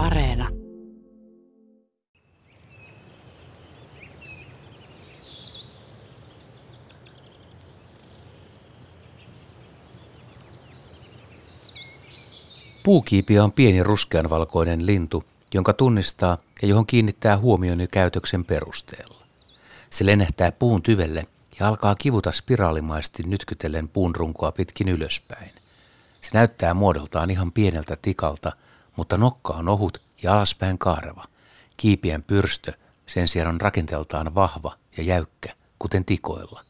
Areena. Puukiipiä on pieni ruskeanvalkoinen lintu, jonka tunnistaa ja johon kiinnittää huomioni käytöksen perusteella. Se lennähtää puun tyvelle ja alkaa kivuta spiraalimaisesti nytkytellen puun runkoa pitkin ylöspäin. Se näyttää muodoltaan ihan pieneltä tikalta, mutta nokka on ohut ja alaspäin kaareva. Kiipien pyrstö sen sijaan on rakenteeltaan vahva ja jäykkä, kuten tikoilla.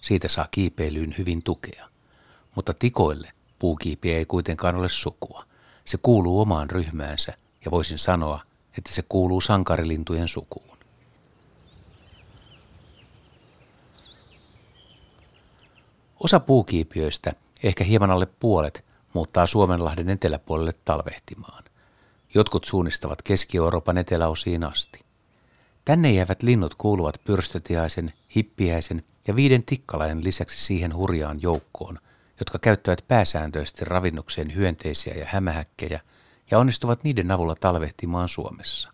Siitä saa kiipeilyyn hyvin tukea. Mutta tikoille puukiipiä ei kuitenkaan ole sukua. Se kuuluu omaan ryhmäänsä ja voisin sanoa, että se kuuluu sankarilintujen sukuun. Osa puukiipiöistä, ehkä hieman alle puolet, muuttaa Suomenlahden eteläpuolelle talvehtimaan. Jotkut suunnistavat Keski-Euroopan eteläosiin asti. Tänne jäävät linnut kuuluvat pyrstötiaisen, hippiäisen ja viiden tikkalain lisäksi siihen hurjaan joukkoon, jotka käyttävät pääsääntöisesti ravinnokseen hyönteisiä ja hämähäkkejä ja onnistuvat niiden avulla talvehtimaan Suomessa.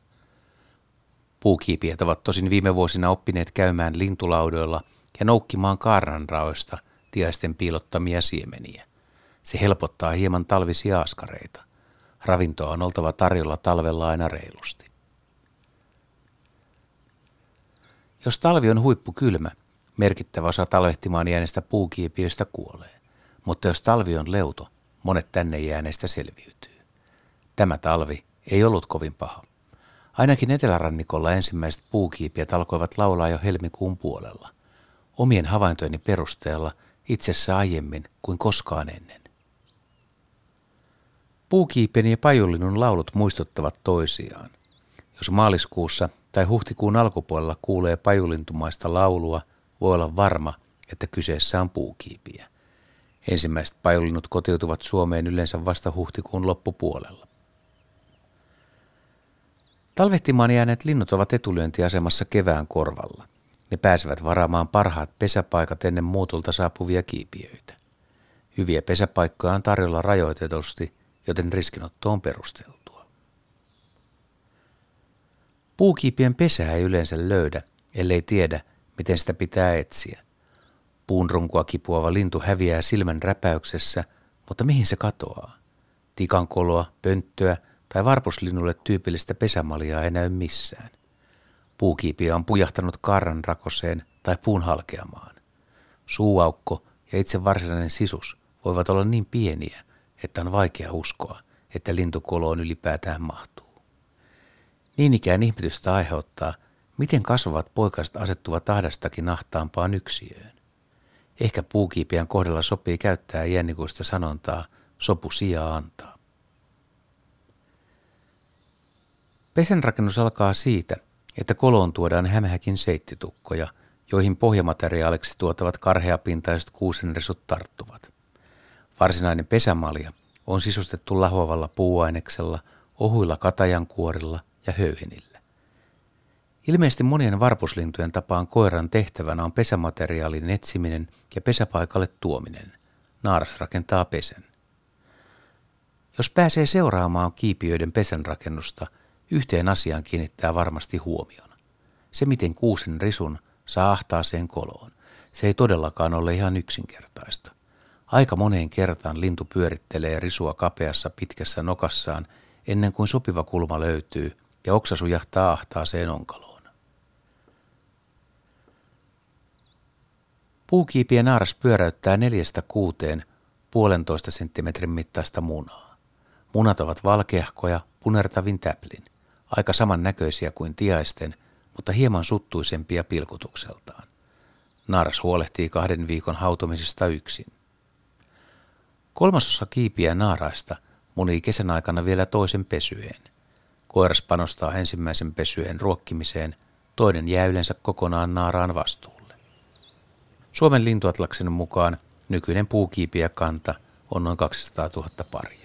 Puukiipijät ovat tosin viime vuosina oppineet käymään lintulaudoilla ja noukkimaan kaarnanraoista tiaisten piilottamia siemeniä. Se helpottaa hieman talvisia askareita. Ravintoa on oltava tarjolla talvella aina reilusti. Jos talvi on huippukylmä, merkittävä osa talvehtimaan jääneistä puukiipiöistä kuolee. Mutta jos talvi on leuto, monet tänne jääneistä selviytyy. Tämä talvi ei ollut kovin paha. Ainakin etelärannikolla ensimmäiset puukiipijät alkoivat laulaa jo helmikuun puolella. Omien havaintojeni perusteella itsessä aiemmin kuin koskaan ennen. Puukiipien ja pajulinun laulut muistuttavat toisiaan. Jos maaliskuussa tai huhtikuun alkupuolella kuulee pajulintumaista laulua, voi olla varma, että kyseessä on puukiipiä. Ensimmäiset pajulinnut kotiutuvat Suomeen yleensä vasta huhtikuun loppupuolella. Talvehtimaan jääneet linnut ovat etulyöntiasemassa kevään korvalla. Ne pääsevät varaamaan parhaat pesäpaikat ennen muutulta saapuvia kiipiöitä. Hyviä pesäpaikkoja on tarjolla rajoitetusti, joten riskinotto on perusteltua. Puukiipien pesää ei yleensä löydä, ellei tiedä, miten sitä pitää etsiä. Puun runkua kipuava lintu häviää silmän räpäyksessä, mutta mihin se katoaa? Tikankoloa, pönttöä tai varpuslinnulle tyypillistä pesämaljaa ei näy missään. Puukiipiä on pujahtanut karran rakoseen tai puun halkeamaan. Suuaukko ja itse varsinainen sisus voivat olla niin pieniä, että on vaikea uskoa, että lintukoloon ylipäätään mahtuu. Niin ikään ihmetystä aiheuttaa, miten kasvavat poikaset asettuvat ahdastakin ahtaampaan yksiöön. Ehkä puukiipiän kohdalla sopii käyttää iänikuista sanontaa sopu sijaa antaa. Pesenrakennus alkaa siitä, että koloon tuodaan hämähäkin seittitukkoja, joihin pohjamateriaaliksi tuotavat karheapintaiset kuusenresut tarttuvat. Varsinainen pesämalja on sisustettu lahoavalla puuaineksella, ohuilla katajankuorilla ja höyhenillä. Ilmeisesti monien varpuslintujen tapaan koiran tehtävänä on pesämateriaalin etsiminen ja pesäpaikalle tuominen. Naaras rakentaa pesän. Jos pääsee seuraamaan kiipiöiden pesänrakennusta, yhteen asiaan kiinnittää varmasti huomion. Se, miten kuusen risun saa ahtaaseen koloon, se ei todellakaan ole ihan yksinkertaista. Aika moneen kertaan lintu pyörittelee risua kapeassa pitkässä nokassaan ennen kuin sopiva kulma löytyy ja oksa sujahtaa ahtaaseen onkaloon. Puukiipien naaras pyöräyttää neljästä kuuteen puolentoista senttimetrin mittaista munaa. Munat ovat valkeahkoja punertavin täplin, aika samannäköisiä kuin tiaisten, mutta hieman suttuisempia pilkutukseltaan. Naaras huolehtii kahden viikon hautomisesta yksin. Kolmasosa kiipiä naaraista munii kesän aikana vielä toisen pesyeen. Koiras panostaa ensimmäisen pesyeen ruokkimiseen, toinen jää yleensä kokonaan naaraan vastuulle. Suomen lintuatlaksen mukaan nykyinen puukiipiä kanta on noin 200 000 paria.